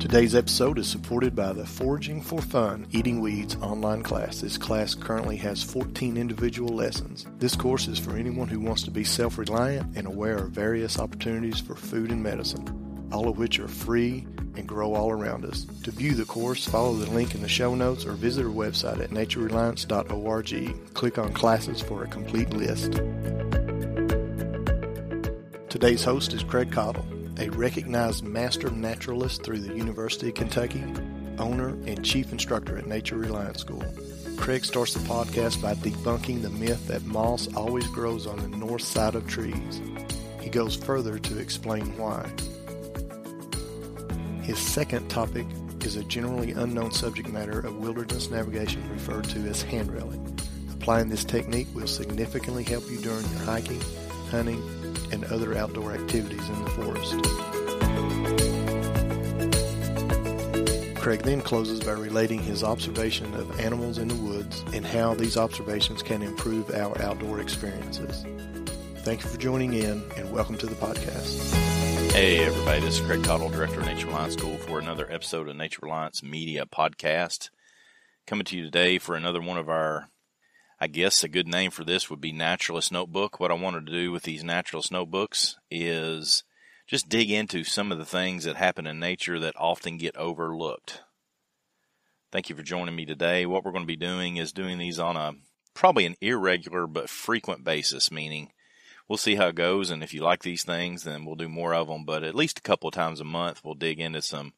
Today's episode is supported by the Foraging for Fun Eating Weeds online class. This class currently has 14 individual lessons. This course is for anyone who wants to be self reliant and aware of various opportunities for food and medicine, all of which are free and grow all around us. To view the course, follow the link in the show notes or visit our website at naturereliance.org. Click on classes for a complete list. Today's host is Craig Caudill a recognized master naturalist through the University of Kentucky, owner and chief instructor at Nature Reliance School. Craig starts the podcast by debunking the myth that moss always grows on the north side of trees. He goes further to explain why. His second topic is a generally unknown subject matter of wilderness navigation referred to as handrailing. Applying this technique will significantly help you during your hiking, hunting, and other outdoor activities in the forest. Craig then closes by relating his observation of animals in the woods and how these observations can improve our outdoor experiences. Thank you for joining in and welcome to the podcast. Hey, everybody, this is Craig Caudill, Director of Nature Reliance School, for another episode of Nature Reliance Media Podcast. Coming to you today for another one of our I guess a good name for this would be Naturalist Notebook. What I wanted to do with these Naturalist Notebooks is just dig into some of the things that happen in nature that often get overlooked. Thank you for joining me today. What we're going to be doing is doing these on a probably an irregular but frequent basis, meaning we'll see how it goes. And if you like these things, then we'll do more of them. But at least a couple of times a month, we'll dig into some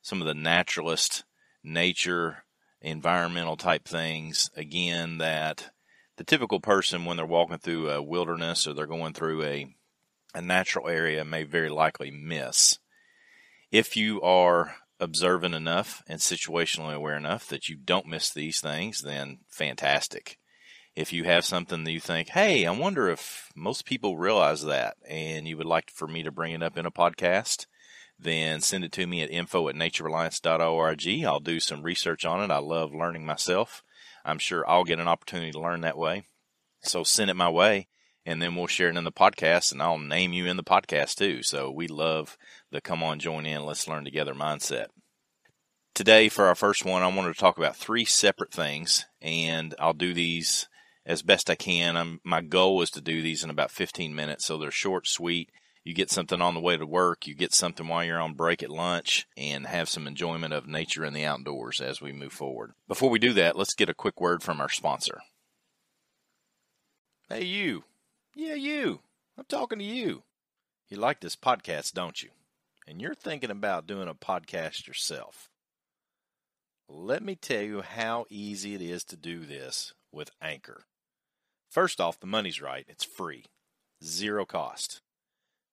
some of the naturalist nature environmental type things again that the typical person when they're walking through a wilderness or they're going through a a natural area may very likely miss. If you are observant enough and situationally aware enough that you don't miss these things, then fantastic. If you have something that you think, hey, I wonder if most people realize that and you would like for me to bring it up in a podcast, then send it to me at info at naturereliance.org. I'll do some research on it. I love learning myself. I'm sure I'll get an opportunity to learn that way. So send it my way and then we'll share it in the podcast and I'll name you in the podcast too. So we love the come on, join in, let's learn together mindset. Today, for our first one, I wanted to talk about three separate things and I'll do these as best I can. I'm, my goal is to do these in about 15 minutes. So they're short, sweet, you get something on the way to work, you get something while you're on break at lunch, and have some enjoyment of nature and the outdoors as we move forward. Before we do that, let's get a quick word from our sponsor. Hey, you. Yeah, you. I'm talking to you. You like this podcast, don't you? And you're thinking about doing a podcast yourself. Let me tell you how easy it is to do this with Anchor. First off, the money's right. It's free. Zero cost.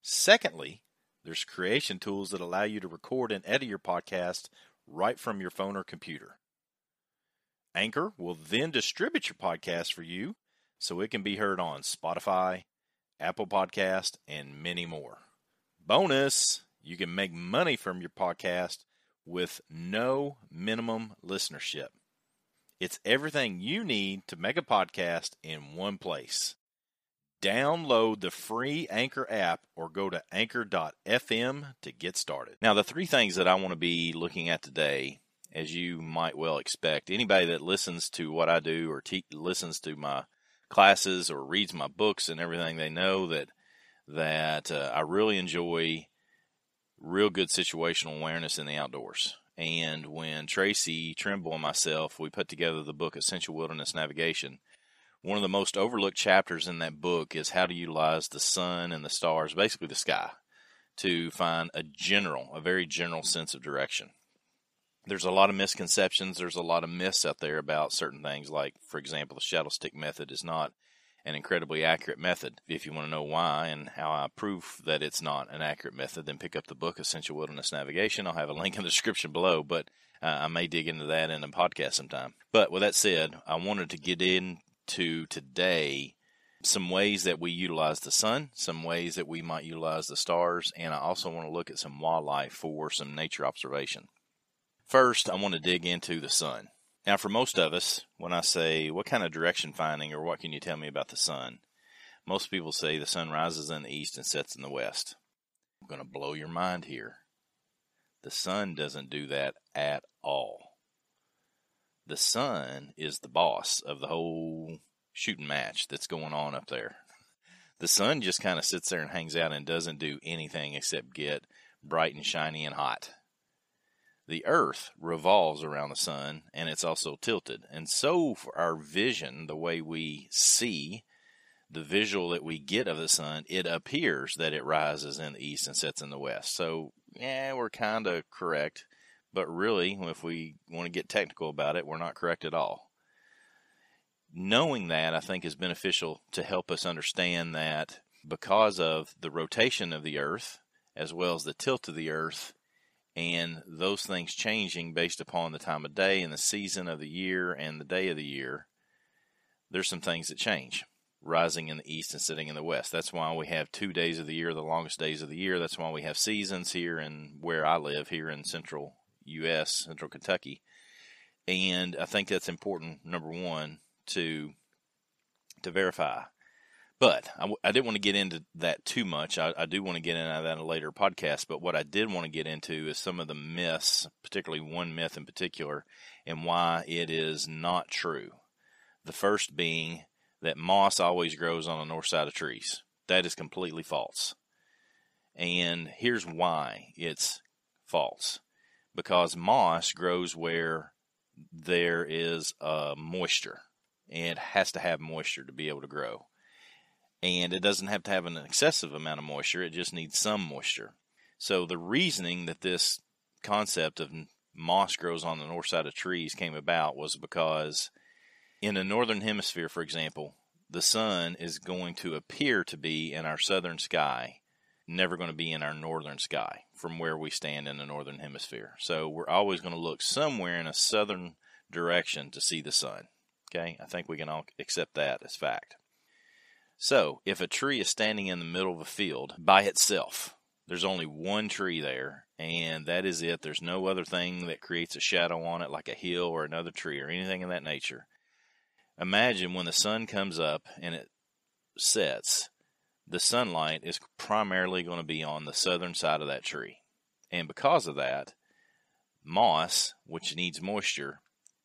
Secondly, there's creation tools that allow you to record and edit your podcast right from your phone or computer. Anchor will then distribute your podcast for you so it can be heard on Spotify, Apple Podcast, and many more. Bonus, you can make money from your podcast with no minimum listenership. It's everything you need to make a podcast in one place. Download the free Anchor app or go to anchor.fm to get started. Now, the three things that I want to be looking at today, as you might well expect, anybody that listens to what I do or te- listens to my classes or reads my books and everything, they know that that uh, I really enjoy real good situational awareness in the outdoors. And when Tracy Trimble and myself, we put together the book Essential Wilderness Navigation, one of the most overlooked chapters in that book is how to utilize the sun and the stars, basically the sky, to find a general, a very general sense of direction. There's a lot of misconceptions. There's a lot of myths out there about certain things, like, for example, the shadow stick method is not an incredibly accurate method. If you want to know why and how I prove that it's not an accurate method, then pick up the book Essential Wilderness Navigation. I'll have a link in the description below, but uh, I may dig into that in a podcast sometime. But with that said, I wanted to get into today some ways that we utilize the sun, some ways that we might utilize the stars, and I also want to look at some wildlife for some nature observation. First, I want to dig into the sun. Now, for most of us, when I say, what kind of direction finding or what can you tell me about the sun? Most people say the sun rises in the east and sets in the west. I'm going to blow your mind here. The sun doesn't do that at all. The sun is the boss of the whole shooting match that's going on up there. The sun just kind of sits there and hangs out and doesn't do anything except get bright and shiny and hot the earth revolves around the sun and it's also tilted. And so for our vision, the way we see the visual that we get of the sun, it appears that it rises in the east and sets in the west. So, yeah, we're kind of correct. But really, if we want to get technical about it, we're not correct at all. Knowing that, I think, is beneficial to help us understand that because of the rotation of the earth, as well as the tilt of the earth, and those things changing based upon the time of day and the season of the year and the day of the year, there's some things that change. Rising in the east and setting in the west. That's why we have two days of the year, the longest days of the year. That's why we have seasons here and where I live, here in central U.S., central Kentucky. And I think that's important, number one, to to verify but I didn't want to get into that too much. I, I do want to get into that in a later podcast. But what I did want to get into is some of the myths, particularly one myth in particular, and why it is not true. The first being that moss always grows on the north side of trees. That is completely false. And here's why it's false because moss grows where there is uh, moisture. And it has to have moisture to be able to grow and it doesn't have to have an excessive amount of moisture, it just needs some moisture. So the reasoning that this concept of moss grows on the north side of trees came about was because in the northern hemisphere, for example, the sun is going to appear to be in our southern sky, never going to be in our northern sky from where we stand in the northern hemisphere. So we're always going to look somewhere in a southern direction to see the sun. Okay, I think we can all accept that as fact. So, if a tree is standing in the middle of a field by itself, there's only one tree there, and that is it. There's no other thing that creates a shadow on it, like a hill or another tree or anything of that nature. Imagine when the sun comes up and it sets, the sunlight is primarily going to be on the southern side of that tree. And because of that, moss, which needs moisture,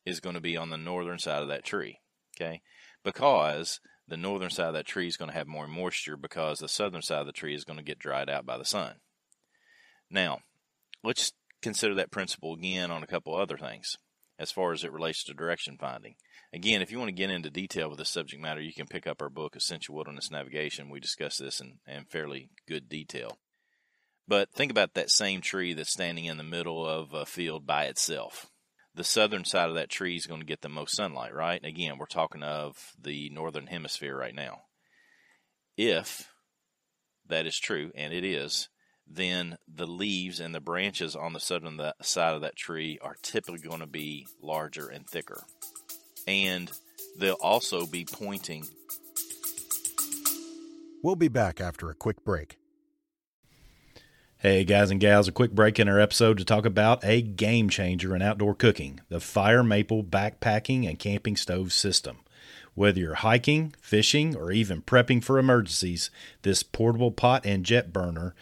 is going to be on the northern side of that tree. Okay? Because the northern side of that tree is going to have more moisture because the southern side of the tree is going to get dried out by the sun. Now, let's consider that principle again on a couple other things as far as it relates to direction finding. Again, if you want to get into detail with this subject matter, you can pick up our book, Essential Wilderness Navigation. We discuss this in, in fairly good detail. But think about that same tree that's standing in the middle of a field by itself the southern side of that tree is going to get the most sunlight, right? Again, we're talking of the northern hemisphere right now. If that is true, and it is, then the leaves and the branches on the southern side of that tree are typically going to be larger and thicker. And they'll also be pointing. We'll be back after a quick break. Hey, guys and gals, a quick break in our episode to talk about a game changer in outdoor cooking the Fire Maple Backpacking and Camping Stove System. Whether you're hiking, fishing, or even prepping for emergencies, this portable pot and jet burner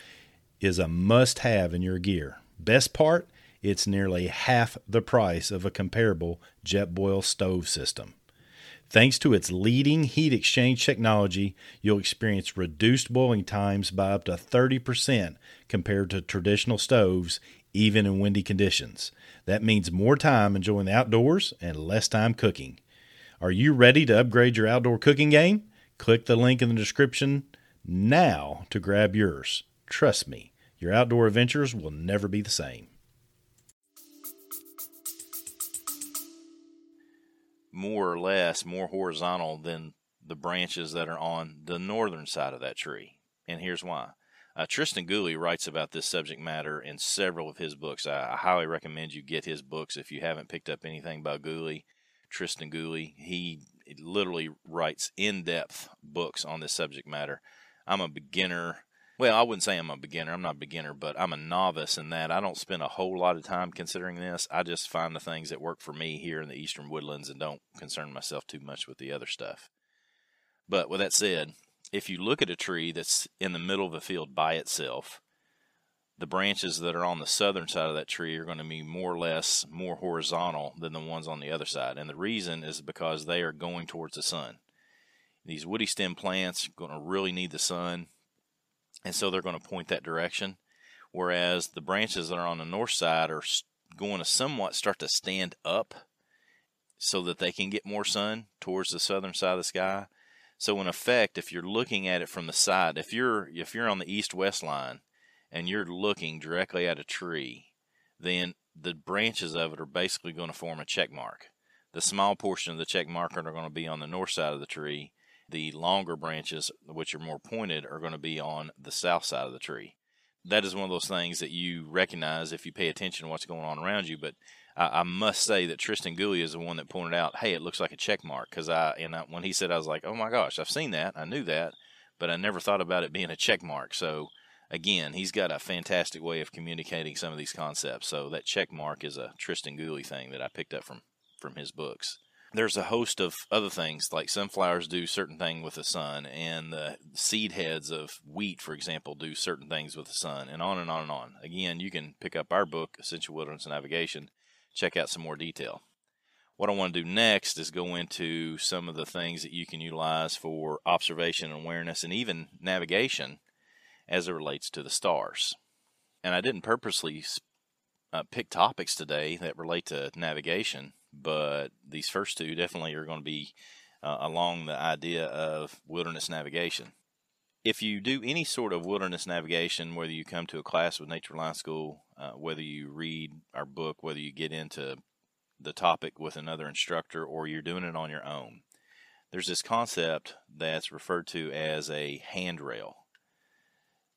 is a must have in your gear. Best part, it's nearly half the price of a comparable Jetboil stove system. Thanks to its leading heat exchange technology, you'll experience reduced boiling times by up to 30% compared to traditional stoves, even in windy conditions. That means more time enjoying the outdoors and less time cooking. Are you ready to upgrade your outdoor cooking game? Click the link in the description now to grab yours. Trust me, your outdoor adventures will never be the same. more or less more horizontal than the branches that are on the northern side of that tree. And here's why. Uh, Tristan Gooley writes about this subject matter in several of his books. I, I, highly recommend you get his books if you haven't picked up anything by Gooley, Tristan Gooley. He literally writes in depth books on this subject matter. I'm a beginner well, I wouldn't say I'm a beginner. I'm not a beginner, but I'm a novice in that I don't spend a whole lot of time considering this. I just find the things that work for me here in the eastern woodlands and don't concern myself too much with the other stuff. But with that said, if you look at a tree that's in the middle of a field by itself, the branches that are on the southern side of that tree are going to be more or less more horizontal than the ones on the other side. And the reason is because they are going towards the sun. These woody stem plants are going to really need the sun and so they're going to point that direction. Whereas the branches that are on the north side are going to somewhat start to stand up so that they can get more sun towards the southern side of the sky. So in effect, if you're looking at it from the side, if you're if you're on the east-west line and you're looking directly at a tree, then the branches of it are basically going to form a check mark. The small portion of the check mark are going to be on the north side of the tree, the longer branches, which are more pointed, are going to be on the south side of the tree. That is one of those things that you recognize if you pay attention to what's going on around you. But I, I must say that Tristan Gooley is the one that pointed out, "Hey, it looks like a check mark." Because I and I, when he said, I was like, "Oh my gosh, I've seen that. I knew that, but I never thought about it being a check mark." So again, he's got a fantastic way of communicating some of these concepts. So that check mark is a Tristan Gooley thing that I picked up from from his books there's a host of other things like sunflowers do certain thing with the sun and the seed heads of wheat for example do certain things with the sun and on and on and on. Again you can pick up our book essential wilderness navigation check out some more detail. What i want to do next is go into some of the things that you can utilize for observation and awareness and even navigation as it relates to the stars. And i didn't purposely uh, pick topics today that relate to navigation but these first two definitely are going to be uh, along the idea of wilderness navigation. If you do any sort of wilderness navigation, whether you come to a class with Nature Reliance School, uh, whether you read our book, whether you get into the topic with another instructor, or you're doing it on your own, there's this concept that's referred to as a handrail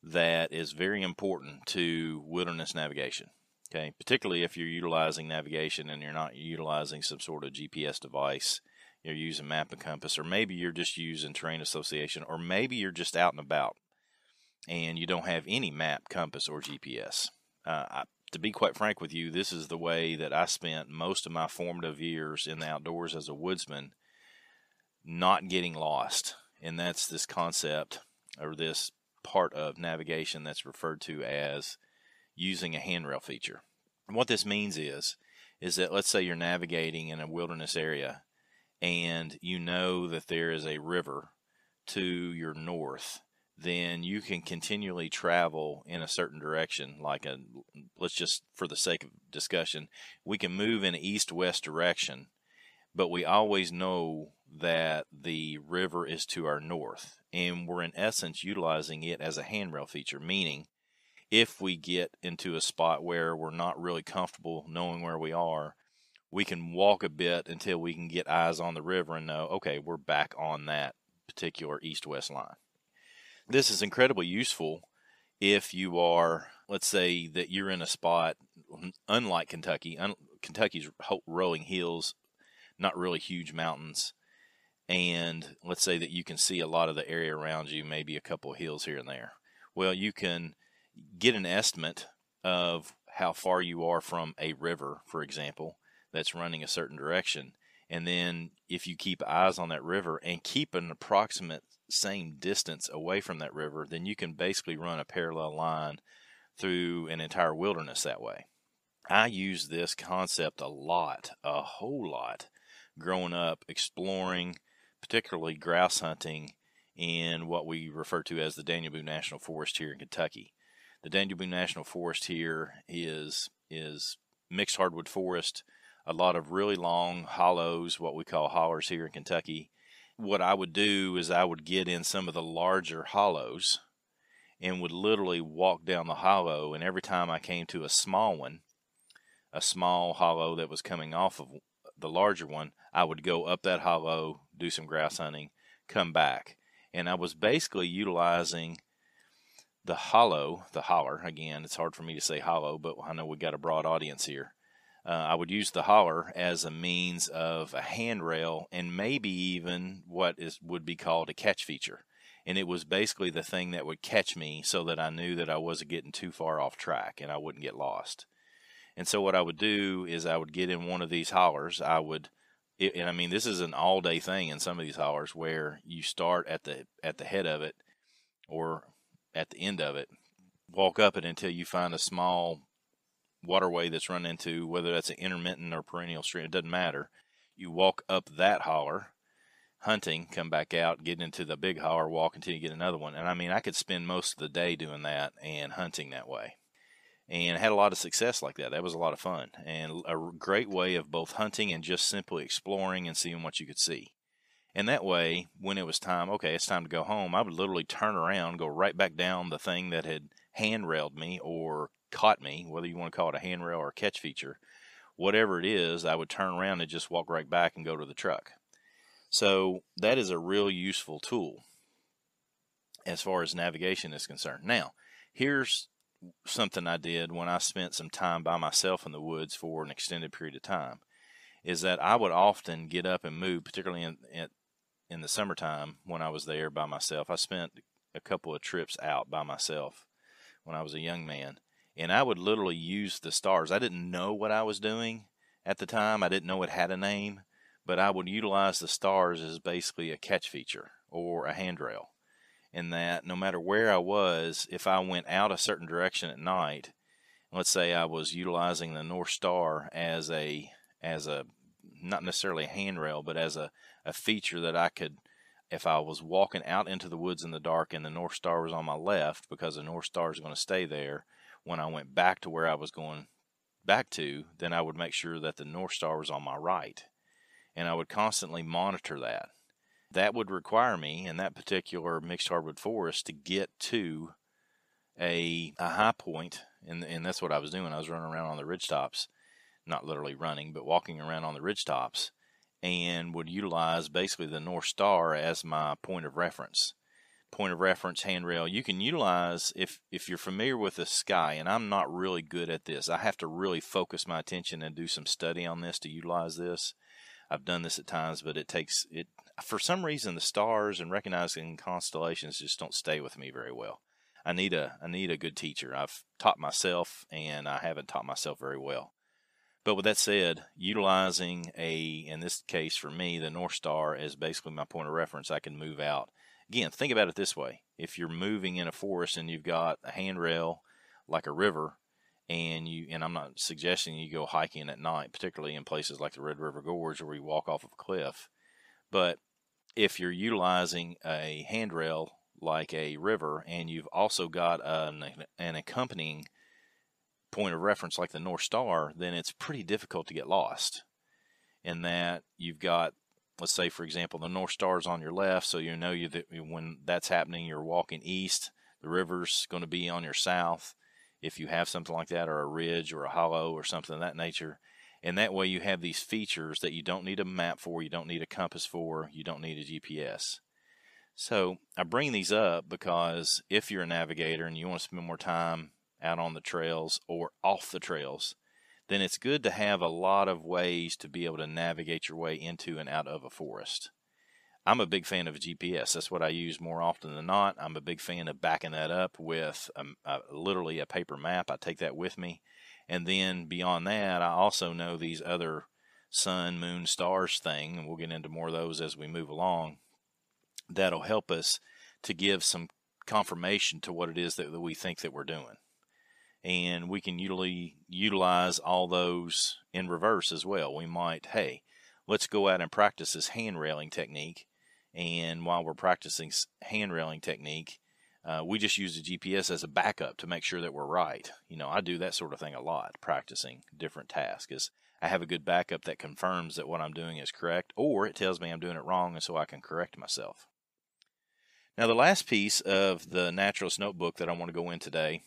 that is very important to wilderness navigation. Okay, particularly if you're utilizing navigation and you're not utilizing some sort of GPS device, you're using map and compass, or maybe you're just using terrain association, or maybe you're just out and about and you don't have any map, compass, or GPS. Uh, I, to be quite frank with you, this is the way that I spent most of my formative years in the outdoors as a woodsman, not getting lost. And that's this concept or this part of navigation that's referred to as using a handrail feature. And what this means is, is that let's say you're navigating in a wilderness area and you know that there is a river to your north, then you can continually travel in a certain direction. Like a, let's just for the sake of discussion, we can move in an east west direction, but we always know that the river is to our north. And we're in essence utilizing it as a handrail feature, meaning if we get into a spot where we're not really comfortable knowing where we are, we can walk a bit until we can get eyes on the river and know, okay, we're back on that particular east west line. This is incredibly useful if you are, let's say, that you're in a spot unlike Kentucky. Un- Kentucky's rolling hills, not really huge mountains. And let's say that you can see a lot of the area around you, maybe a couple of hills here and there. Well, you can get an estimate of how far you are from a river, for example, that's running a certain direction. And then if you keep eyes on that river and keep an approximate same distance away from that river, then you can basically run a parallel line through an entire wilderness that way. I use this concept a lot, a whole lot, growing up exploring, particularly grouse hunting in what we refer to as the Daniel Boone National Forest here in Kentucky. The Daniel Boone National Forest here is is mixed hardwood forest, a lot of really long hollows, what we call hollers here in Kentucky. What I would do is I would get in some of the larger hollows and would literally walk down the hollow and every time I came to a small one, a small hollow that was coming off of the larger one, I would go up that hollow, do some grouse hunting, come back. And I was basically utilizing the hollow, the holler, again, it's hard for me to say hollow, but I know we got a broad audience here. Uh, I would use the holler as a means of a handrail and maybe even what is would be called a catch feature. And it was basically the thing that would catch me so that I knew that I wasn't getting too far off track and I wouldn't get lost. And so what I would do is I would get in one of these hollers. I would, and I mean this is an all day thing in some of these hollers where you start at the at the head of it, or at the end of it, walk up it until you find a small waterway that's run into, whether that's an intermittent or perennial stream, it doesn't matter. You walk up that holler, hunting, come back out, get into the big holler, walk until you get another one. And I mean, I could spend most of the day doing that and hunting that way. And had a lot of success like that. That was a lot of fun and a great way of both hunting and just simply exploring and seeing what you could see. And that way, when it was time, okay, it's time to go home, I would literally turn around, go right back down the thing that had handrailed me or caught me, whether you want to call it a handrail or a catch feature, whatever it is, I would turn around and just walk right back and go to the truck. So that is a real useful tool as far as navigation is concerned. Now, here's something I did when I spent some time by myself in the woods for an extended period of time is that I would often get up and move, particularly in, in, in the summertime when I was there by myself. I spent a couple of trips out by myself when I was a young man, and I would literally use the stars. I didn't know what I was doing at the time. I didn't know it had a name, but I would utilize the stars as basically a catch feature or a handrail. In that, no matter where I was, if I went out a certain direction at night, let's say I was utilizing the North Star as a as a not necessarily a handrail, but as a, a feature that I could, if I was walking out into the woods in the dark and the North Star was on my left, because the North Star is going to stay there, when I went back to where I was going back to, then I would make sure that the North Star was on my right. And I would constantly monitor that. That would require me in that particular mixed hardwood forest to get to a, a high point, and, and that's what I was doing. I was running around on the ridge tops not literally running, but walking around on the ridge tops, and would utilize basically the North Star as my point of reference. Point of reference handrail. You can utilize if if you're familiar with the sky, and I'm not really good at this. I have to really focus my attention and do some study on this to utilize this. I've done this at times, but it takes it for some reason the stars and recognizing constellations just don't stay with me very well. I need a I need a good teacher. I've taught myself and I haven't taught myself very well. But with that said, utilizing a, in this case for me, the North Star as basically my point of reference, I can move out. Again, think about it this way. If you're moving in a forest and you've got a handrail like a river, and you, and I'm not suggesting you go hiking at night, particularly in places like the Red River Gorge where you walk off of a cliff. But if you're utilizing a handrail like a river and you've also got an, an accompanying point of reference like the North Star, then it's pretty difficult to get lost. In that you've got, let's say, for example, the North Star is on your left, so you know you that when that's happening, you're walking east. The river's going to be on your south, if you have something like that, or a ridge or a hollow or something of that nature. And that way, you have these features that you don't need a map for, you don't need a compass for, you don't need a GPS. So I bring these up because if you're a navigator and you want to spend more time out on the trails or off the trails, then it's good to have a lot of ways to be able to navigate your way into and out of a forest. I'm a big fan of GPS. That's what I use more often than not. I'm a big fan of backing that up with a, a, literally a paper map. I take that with me. And then beyond that, I also know these other sun, moon, stars thing, and we'll get into more of those as we move along. That'll help us to give some confirmation to what it is that, that we think that we're doing. And we can usually utilize all those in reverse as well. We might, hey, let's go out and practice this hand railing technique. And while we're practicing hand railing technique, uh, we just use the GPS as a backup to make sure that we're right. You know, I do that sort of thing a lot, practicing different tasks. Is I have a good backup that confirms that what I'm doing is correct, or it tells me I'm doing it wrong, and so I can correct myself. Now, the last piece of the Naturalist Notebook that I want to go in today,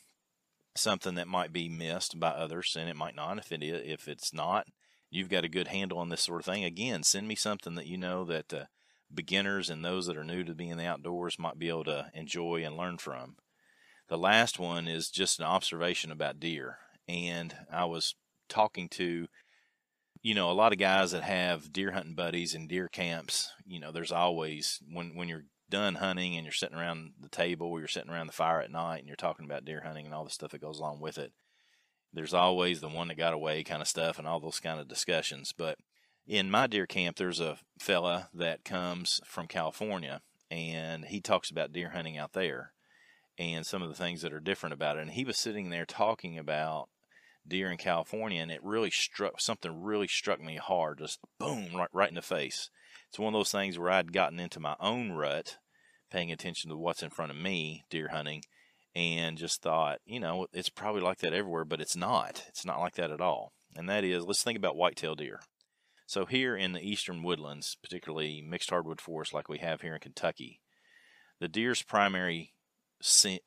something that might be missed by others, and it might not. If it is, if it's not, you've got a good handle on this sort of thing. Again, send me something that you know that uh, beginners and those that are new to being the outdoors might be able to enjoy and learn from. The last one is just an observation about deer. And I was talking to, you know, a lot of guys that have deer hunting buddies and deer camps. You know, there's always, when, when you're done hunting and you're sitting around the table or you're sitting around the fire at night and you're talking about deer hunting and all the stuff that goes along with it, there's always the one that got away kind of stuff and all those kind of discussions. But in my deer camp, there's a fella that comes from California, and he talks about deer hunting out there and some of the things that are different about it. And he was sitting there talking about deer in California, and it really struck something really struck me hard, just boom, right, right in the face. It's one of those things where I'd gotten into my own rut, paying attention to what's in front of me, deer hunting, and just thought, you know, it's probably like that everywhere, but it's not. It's not like that at all. And that is, let's think about whitetail deer. So here in the eastern woodlands, particularly mixed hardwood forest like we have here in Kentucky, the deer's primary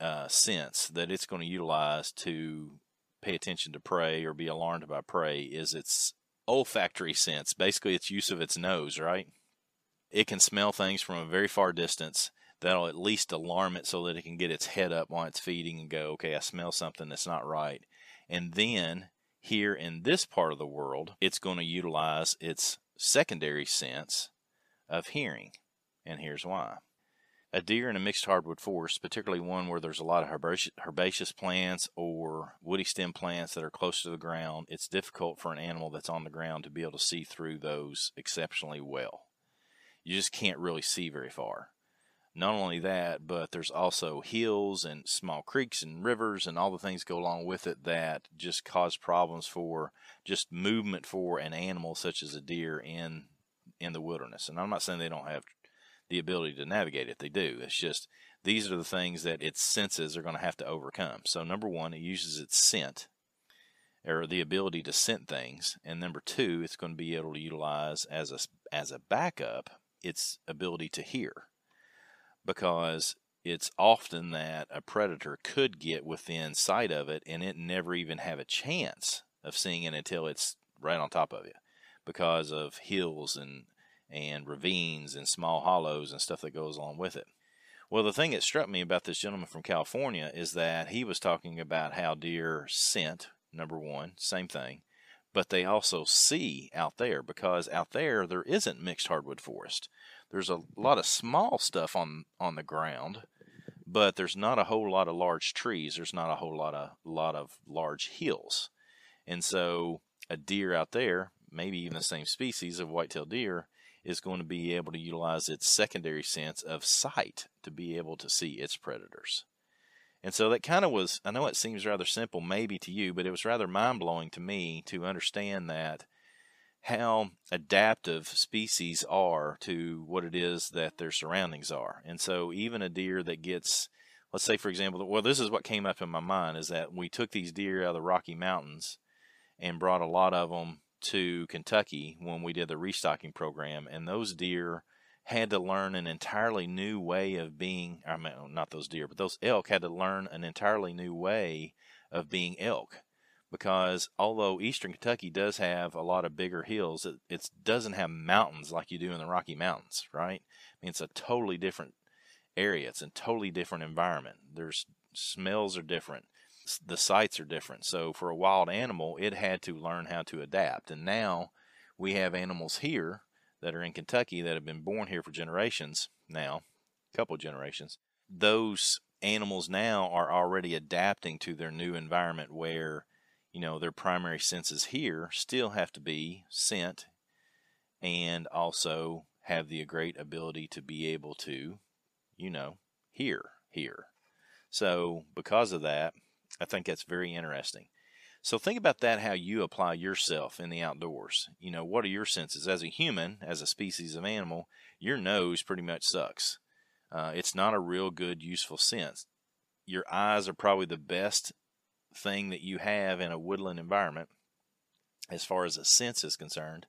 uh, sense that it's going to utilize to pay attention to prey or be alarmed by prey is its olfactory sense, basically its use of its nose, right? It can smell things from a very far distance. That'll at least alarm it so that it can get its head up while it's feeding and go, okay, I smell something that's not right. And then here in this part of the world, it's going to utilize its secondary sense of hearing. And here's why. A deer in a mixed hardwood forest, particularly one where there's a lot of herbaceous plants or woody stem plants that are close to the ground, it's difficult for an animal that's on the ground to be able to see through those exceptionally well. You just can't really see very far. Not only that, but there's also hills and small creeks and rivers and all the things go along with it that just cause problems for just movement for an animal such as a deer in in the wilderness. And I'm not saying they don't have the ability to navigate it. They do. It's just these are the things that its senses are going to have to overcome. So number one, it uses its scent or the ability to scent things, and number two, it's going to be able to utilize as a as a backup its ability to hear because it's often that a predator could get within sight of it and it never even have a chance of seeing it until it's right on top of you because of hills and and ravines and small hollows and stuff that goes along with it. Well, the thing that struck me about this gentleman from California is that he was talking about how deer scent, number one, same thing, but they also see out there because out there there isn't mixed hardwood forest there's a lot of small stuff on on the ground, but there's not a whole lot of large trees. There's not a whole lot of lot of large hills, and so a deer out there, maybe even the same species of whitetail deer, is going to be able to utilize its secondary sense of sight to be able to see its predators. And so that kind of was, I know it seems rather simple maybe to you, but it was rather mind blowing to me to understand that how adaptive species are to what it is that their surroundings are. And so even a deer that gets let's say for example well this is what came up in my mind is that we took these deer out of the Rocky Mountains and brought a lot of them to Kentucky when we did the restocking program and those deer had to learn an entirely new way of being I mean not those deer but those elk had to learn an entirely new way of being elk because although eastern Kentucky does have a lot of bigger hills, it, it doesn't have mountains like you do in the Rocky Mountains, right? I mean, it's a totally different area. It's a totally different environment. There's smells are different. The sights are different. So for a wild animal, it had to learn how to adapt. And now we have animals here that are in Kentucky that have been born here for generations now, a couple generations, those animals now are already adapting to their new environment where, you know, their primary senses here still have to be scent and also have the great ability to be able to, you know, hear hear. So, because of that, I think that's very interesting. So, think about that how you apply yourself in the outdoors. You know, what are your senses? As a human, as a species of animal, your nose pretty much sucks. Uh, it's not a real good, useful sense. Your eyes are probably the best thing that you have in a woodland environment as far as a sense is concerned.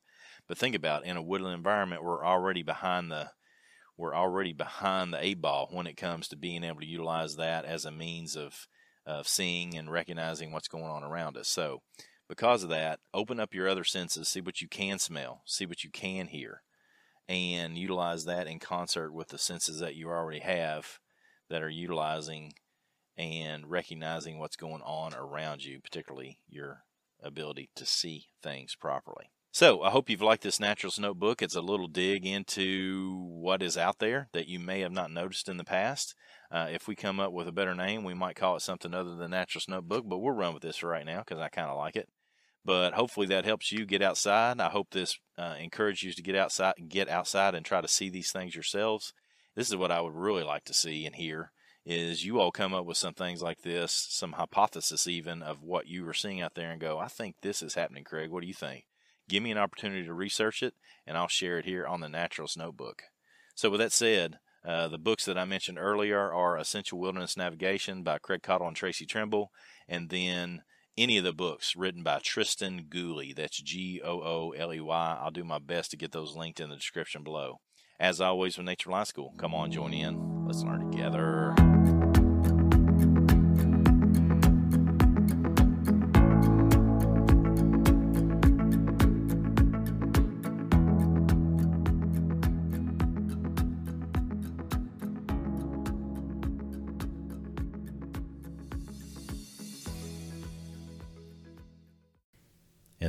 But think about it, in a woodland environment, we're already behind the we're already behind the eight ball when it comes to being able to utilize that as a means of of seeing and recognizing what's going on around us. So, because of that, open up your other senses, see what you can smell, see what you can hear, and utilize that in concert with the senses that you already have that are utilizing and recognizing what's going on around you, particularly your ability to see things properly. So, I hope you've liked this Naturalist Notebook. It's a little dig into what is out there that you may have not noticed in the past. Uh, if we come up with a better name, we might call it something other than Naturalist Notebook, but we'll run with this for right now because I kind of like it. But hopefully that helps you get outside. I hope this uh, encourages you to get outside, get outside, and try to see these things yourselves. This is what I would really like to see and hear: is you all come up with some things like this, some hypothesis even of what you were seeing out there, and go, "I think this is happening, Craig. What do you think?" Give me an opportunity to research it, and I'll share it here on the Naturalist Notebook. So, with that said, uh, the books that I mentioned earlier are Essential Wilderness Navigation by Craig Caudill and Tracy Trimble, and then any of the books written by Tristan Gooley. That's G O O L E Y. I'll do my best to get those linked in the description below. As always, with Nature Life School, come on, join in. Let's learn together.